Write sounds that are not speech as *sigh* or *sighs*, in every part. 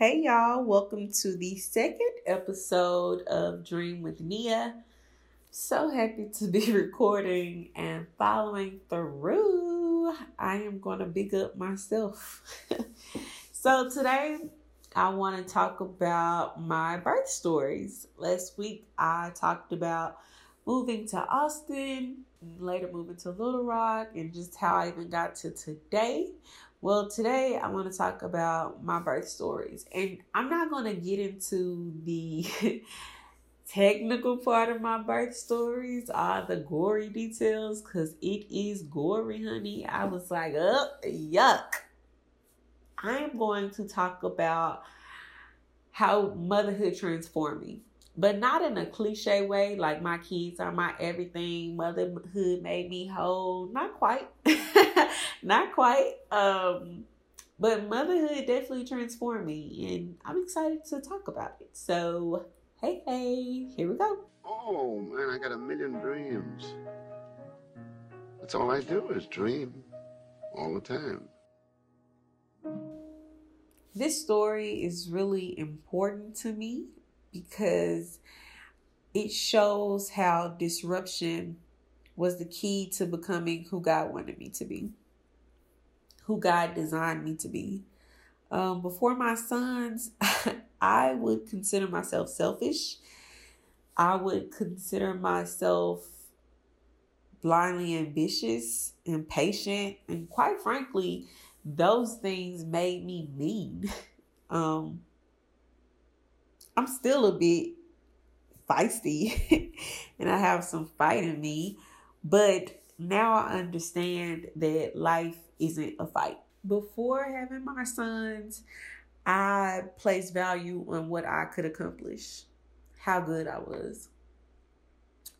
Hey y'all, welcome to the second episode of Dream with Nia. So happy to be *laughs* recording and following through. I am going to big up myself. *laughs* so today I want to talk about my birth stories. Last week I talked about moving to Austin, later moving to Little Rock, and just how I even got to today. Well, today I want to talk about my birth stories. And I'm not going to get into the *laughs* technical part of my birth stories, all the gory details, because it is gory, honey. I was like, oh, yuck. I'm going to talk about how motherhood transformed me but not in a cliche way like my kids are my everything motherhood made me whole. Not quite. *laughs* Not quite. Um but motherhood definitely transformed me and i'm excited to talk about it. So hey hey here we go. Oh man i got a million dreams. That's all i do is dream all the time. This story is really important to me because it shows how disruption was the key to becoming who God wanted me to be, who God designed me to be. Um, before my sons, *laughs* I would consider myself selfish. I would consider myself blindly ambitious, impatient, and quite frankly, those things made me mean. *laughs* um, I'm still a bit feisty *laughs* and I have some fight in me, but now I understand that life isn't a fight. Before having my sons, I placed value on what I could accomplish, how good I was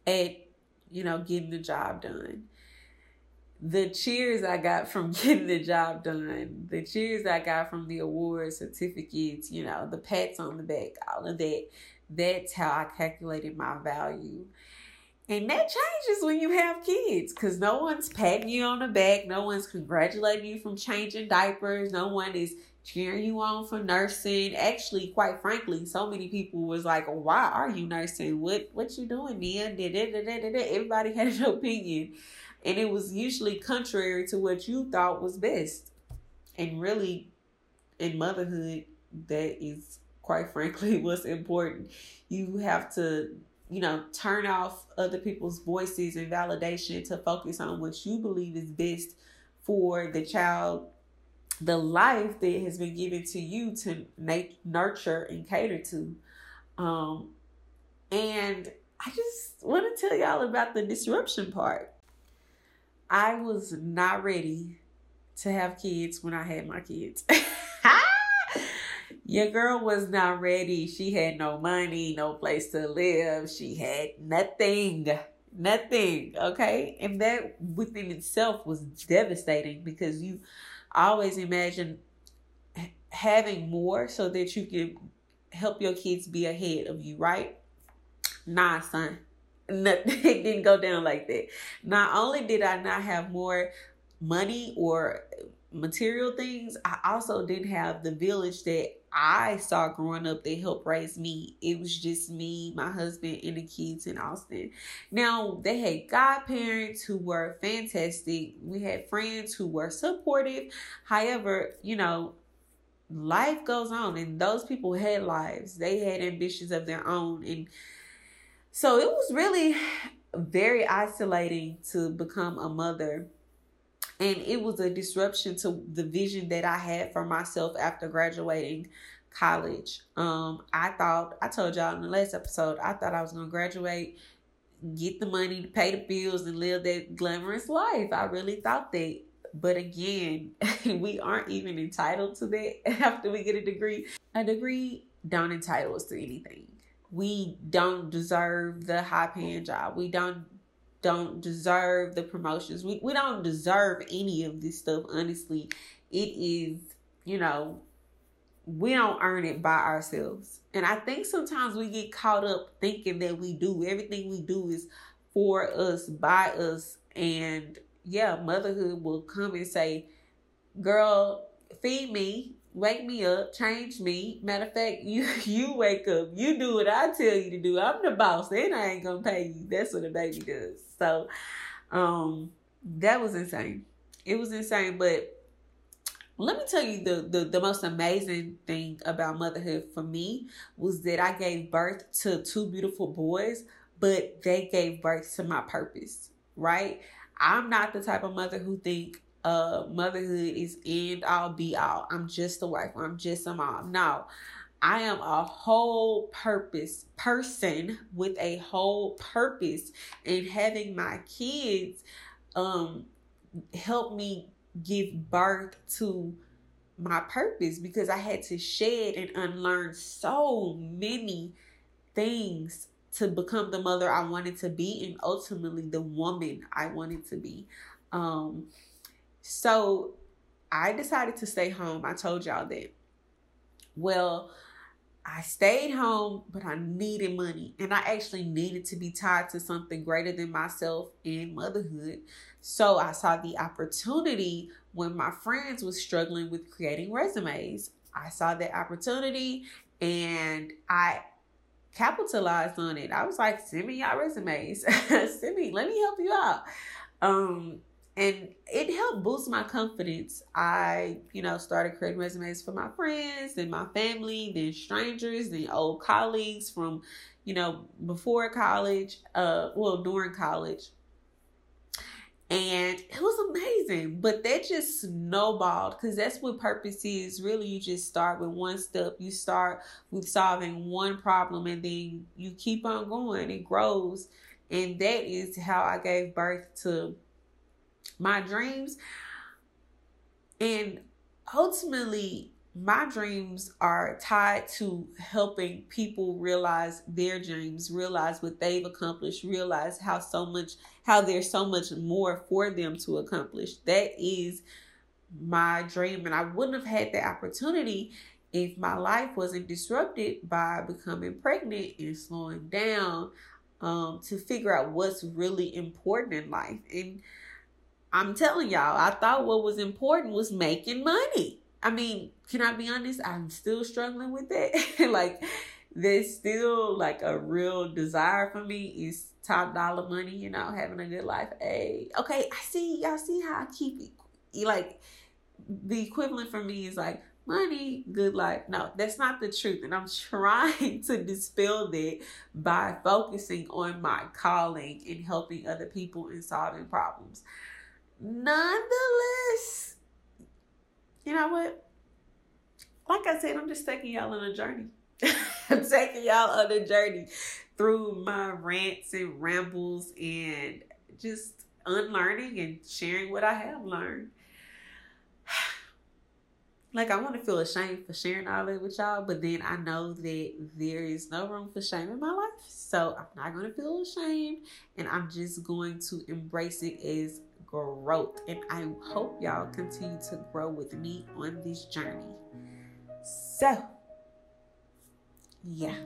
at, you know, getting the job done the cheers I got from *laughs* getting the job done, the cheers I got from the award certificates, you know, the pats on the back, all of that, that's how I calculated my value. And that changes when you have kids because no one's patting you on the back, no one's congratulating you from changing diapers, no one is cheering you on for nursing. Actually, quite frankly, so many people was like, "Why are you nursing? What what you doing, Nia?" Everybody *laughs* had an opinion and it was usually contrary to what you thought was best. And really, in motherhood, that is quite *laughs* frankly what's important. You have to, you know, turn off other people's voices and validation to focus on what you believe is best for the child, the life that has been given to you to make, nurture, and cater to. Um, and I just want to tell y'all about the disruption part I was not ready to have kids when I had my kids. *laughs* Your girl was not ready. She had no money, no place to live. She had nothing. Nothing. Okay. And that within itself was devastating because you always imagine having more so that you can help your kids be ahead of you, right? Nah, son *laughs* it didn't go down like that. Not only did I not have more money or material things, I also didn't have the village that I saw growing up that helped raise me. It was just me, my husband, and the kids in Austin. Now, they had godparents who were fantastic. We had friends who were supportive. However, you know, life goes on, and those people had lives. They had ambitions of their own. And so it was really very isolating to become a mother. And it was a disruption to the vision that I had for myself after graduating college. Um, I thought, I told y'all in the last episode, I thought I was going to graduate, get the money to pay the bills, and live that glamorous life. I really thought that. But again, *laughs* we aren't even entitled to that *laughs* after we get a degree. A degree don't entitle us to anything we don't deserve the high paying job. We don't don't deserve the promotions. We we don't deserve any of this stuff, honestly. It is, you know, we don't earn it by ourselves. And I think sometimes we get caught up thinking that we do. Everything we do is for us, by us. And yeah, motherhood will come and say, Girl, feed me, wake me up, change me. Matter of fact, you *laughs* you wake up, you do what I tell you to do. I'm the boss, and I ain't gonna pay you. That's what a baby does. So, um, that was insane. It was insane, but let me tell you the, the the most amazing thing about motherhood for me was that I gave birth to two beautiful boys, but they gave birth to my purpose. Right? I'm not the type of mother who think uh motherhood is end all be all. I'm just a wife. I'm just a mom. No. I am a whole purpose person with a whole purpose and having my kids um help me give birth to my purpose because I had to shed and unlearn so many things to become the mother I wanted to be and ultimately the woman I wanted to be. Um so I decided to stay home. I told y'all that. Well, I stayed home, but I needed money. And I actually needed to be tied to something greater than myself and motherhood. So I saw the opportunity when my friends was struggling with creating resumes. I saw that opportunity and I capitalized on it. I was like, send me your resumes. *laughs* send me, let me help you out. Um, and it helped boost my confidence. I, you know, started creating resumes for my friends and my family, then strangers, then old colleagues from, you know, before college, uh, well, during college. And it was amazing, but that just snowballed because that's what purpose is. Really, you just start with one step. You start with solving one problem and then you keep on going. It grows. And that is how I gave birth to my dreams. And ultimately, my dreams are tied to helping people realize their dreams, realize what they've accomplished, realize how so much how there's so much more for them to accomplish. That is my dream and I wouldn't have had the opportunity if my life wasn't disrupted by becoming pregnant and slowing down um, to figure out what's really important in life. And I'm telling y'all, I thought what was important was making money. I mean, can I be honest? I'm still struggling with that. *laughs* like, there's still like a real desire for me is top dollar money, you know, having a good life. Hey, okay, I see, y'all see how I keep it. Like, the equivalent for me is like money, good life. No, that's not the truth. And I'm *laughs* trying to dispel that by focusing on my calling and helping other people and solving problems nonetheless, you know what? Like I said, I'm just taking y'all on a journey. *laughs* I'm taking y'all on a journey through my rants and rambles and just unlearning and sharing what I have learned. *sighs* Like I want to feel ashamed for sharing all that with y'all, but then I know that there is no room for shame in my life. So I'm not going to feel ashamed and I'm just going to embrace it as growth. And I hope y'all continue to grow with me on this journey. So, yeah.